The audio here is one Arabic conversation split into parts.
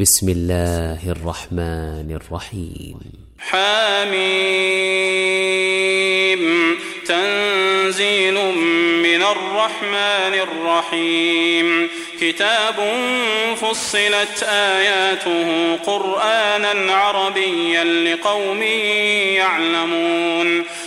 بسم الله الرحمن الرحيم حميم. تنزيل من الرحمن الرحيم كتاب فصلت آياته قرآنا عربيا لقوم يعلمون.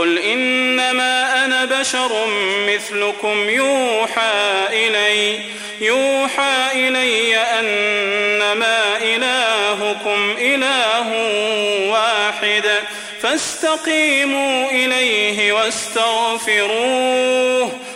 قل إنما أنا بشر مثلكم يوحى إلي يوحى إلي أنما إلهكم إله واحد فاستقيموا إليه واستغفروه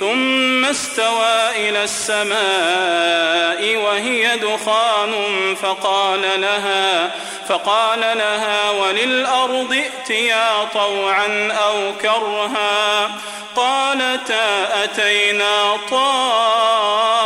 ثم استوى إلى السماء وهي دخان فقال لها فقال لها وللأرض ائتيا طوعا أو كرها؟ قالتا أتينا طائعين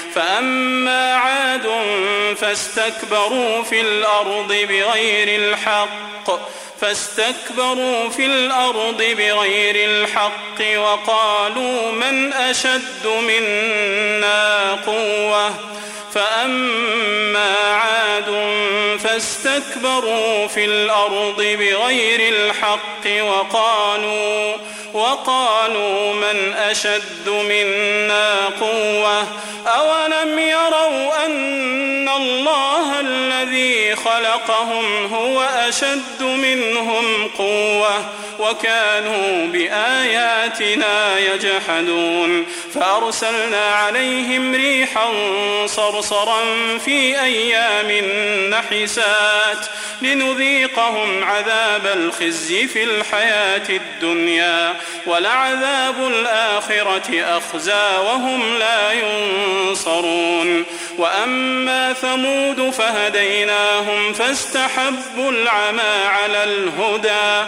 فأما عاد فاستكبروا في الأرض بغير الحق فاستكبروا في الأرض بغير الحق وقالوا من أشد منا قوة. فأما عاد فاستكبروا في الأرض بغير الحق وقالوا وقالوا من أشد منا قوة؟ أولم يروا أن الله الذي خلقهم هو أشد منهم قوة؟ وكانوا بآياتنا يجحدون. فأرسلنا عليهم ريحا صرصرا في أيام نحسات لنذيقهم عذاب الخزي في الحياة الدنيا ولعذاب الآخرة أخزى وهم لا ينصرون. وأما ثمود فهديناهم فاستحبوا العمى على الهدى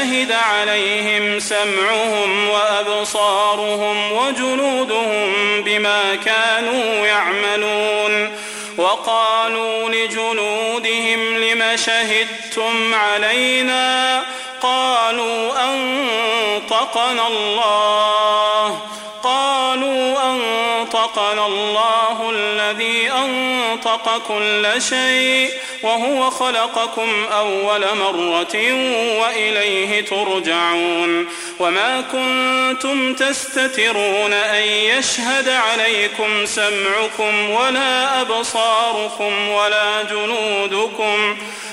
شهد عليهم سمعهم وأبصارهم وجنودهم بما كانوا يعملون وقالوا لجنودهم لم شهدتم علينا؟ قالوا أن أنطقنا الله. أنطقنا الله الذي أنطق كل شيء وهو خلقكم أول مرة وإليه ترجعون وما كنتم تستترون أن يشهد عليكم سمعكم ولا أبصاركم ولا جنودكم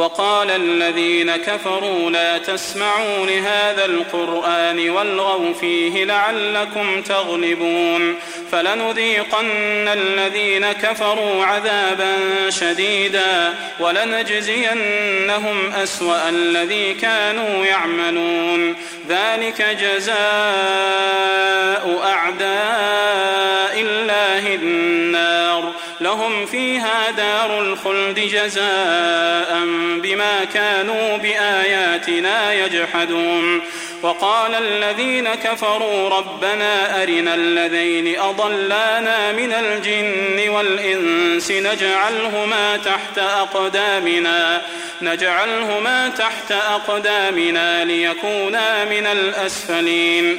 وقال الذين كفروا لا تسمعوا لهذا القرآن والغوا فيه لعلكم تغلبون فلنذيقن الذين كفروا عذابا شديدا ولنجزينهم أسوأ الذي كانوا يعملون ذلك جزاء أعداء فيها دار الخلد جزاء بما كانوا بآياتنا يجحدون. وقال الذين كفروا ربنا أرنا الذين أضلانا من الجن والإنس نجعلهما تحت أقدامنا نجعلهما تحت أقدامنا ليكونا من الأسفلين.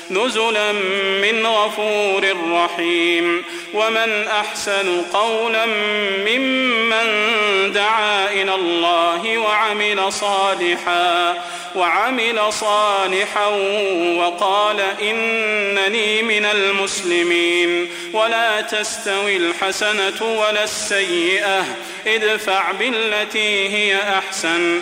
نزلا من غفور رحيم. ومن أحسن قولا ممن دعا إلى الله وعمل صالحا وعمل صالحا وقال إنني من المسلمين. ولا تستوي الحسنة ولا السيئة ادفع بالتي هي أحسن.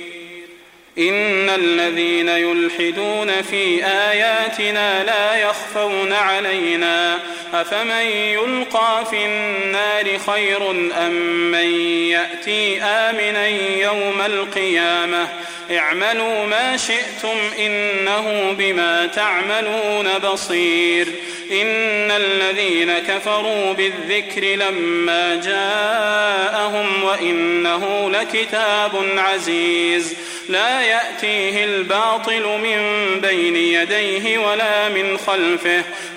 إن الذين يلحدون في آياتنا لا يخفون علينا أفمن يلقى في النار خير أم من يأتي آمنا يوم القيامة اعملوا ما شئتم إنه بما تعملون بصير إن الذين كفروا بالذكر لما جاءهم وإنه لكتاب عزيز لا يأتيه الباطل من بين يديه ولا من خلفه.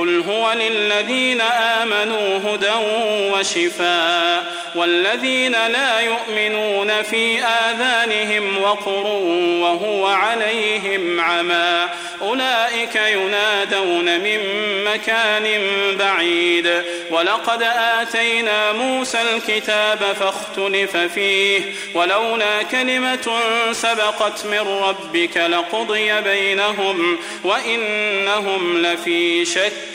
قل هو للذين آمنوا هدى وشفاء والذين لا يؤمنون في آذانهم وقر وهو عليهم عمى أولئك ينادون من مكان بعيد ولقد آتينا موسى الكتاب فاختلف فيه ولولا كلمة سبقت من ربك لقضي بينهم وإنهم لفي شك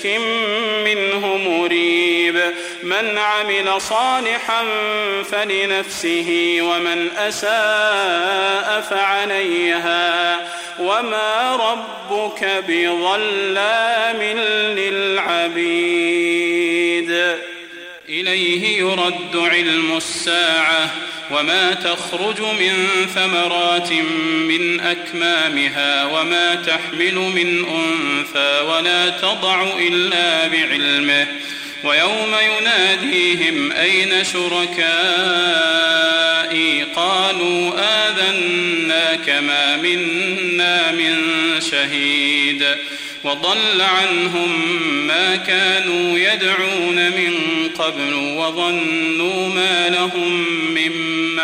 منه مريب. من عمل صالحا فلنفسه ومن أساء فعليها. وما ربك بظلام للعبيد. إليه يرد علم الساعة. وما تخرج من ثمرات من أكمامها وما تحمل من أنثى ولا تضع إلا بعلمه ويوم يناديهم أين شركائي قالوا آذناك ما منا من شهيد وضل عنهم ما كانوا يدعون من قبل وظنوا ما لهم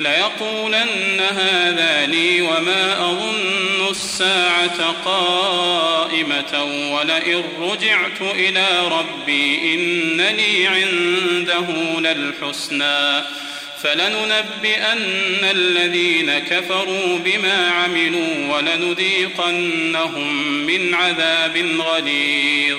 ليقولن هذا لي وما أظن الساعة قائمة ولئن رجعت إلى ربي إن لي عنده للحسنى فلننبئن الذين كفروا بما عملوا ولنذيقنهم من عذاب غليظ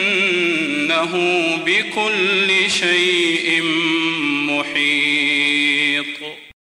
إنه بكل شيء